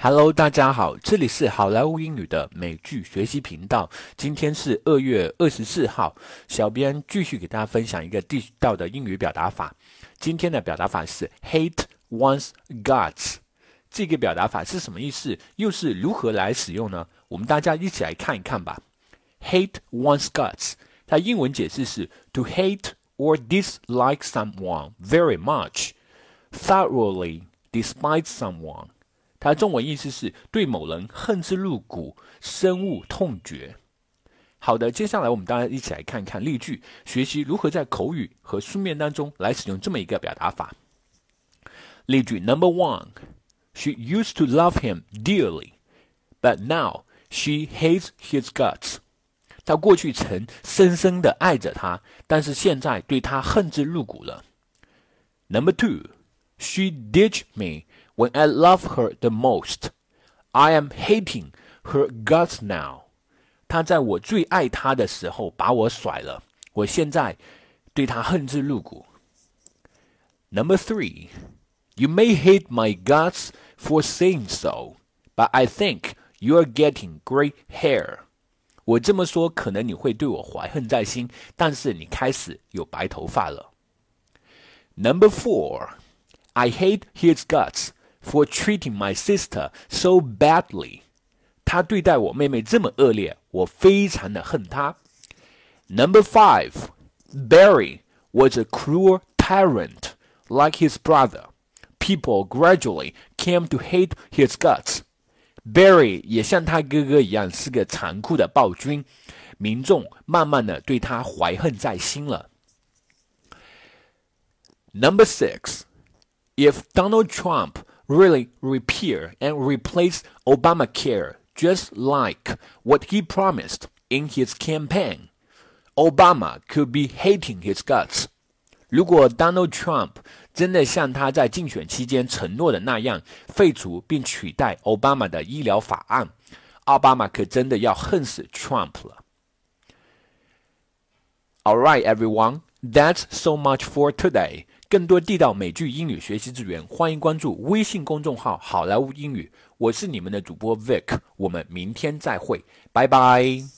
Hello，大家好，这里是好莱坞英语的美剧学习频道。今天是二月二十四号，小编继续给大家分享一个地道的英语表达法。今天的表达法是 hate one's guts。这个表达法是什么意思？又是如何来使用呢？我们大家一起来看一看吧。hate one's guts，它英文解释是 to hate or dislike someone very much，thoroughly despise someone。它中文意思是对某人恨之入骨、深恶痛绝。好的，接下来我们大家一起来看看例句，学习如何在口语和书面当中来使用这么一个表达法。例句 Number one: She used to love him dearly, but now she hates his guts. 她过去曾深深的爱着他，但是现在对他恨之入骨了。Number two: She ditched me when I love her the most. I am hating her guts now. 她在我最爱她的时候把我甩了，我现在对她恨之入骨。Number three, you may hate my guts for saying so, but I think you are getting gray hair. 我这么说，可能你会对我怀恨在心，但是你开始有白头发了。Number four, I hate his guts for treating my sister so badly. 他对待我妹妹这么恶劣，我非常的恨他。Number five, Barry was a cruel tyrant like his brother. People gradually came to hate his guts. Barry 也像他哥哥一样是个残酷的暴君，民众慢慢的对他怀恨在心了。Number six, if Donald Trump really repair and replace Obamacare just like what he promised in his campaign. Obama could be hating his guts. 如果 Donald Trump 真的像他在竞选期间承诺的那样废除并取代奥巴马的医疗法案，奥巴马可真的要恨死 Trump 了。All right, everyone, that's so much for today. 更多地道美剧英语学习资源，欢迎关注微信公众号“好莱坞英语”。我是你们的主播 Vic，我们明天再会，拜拜。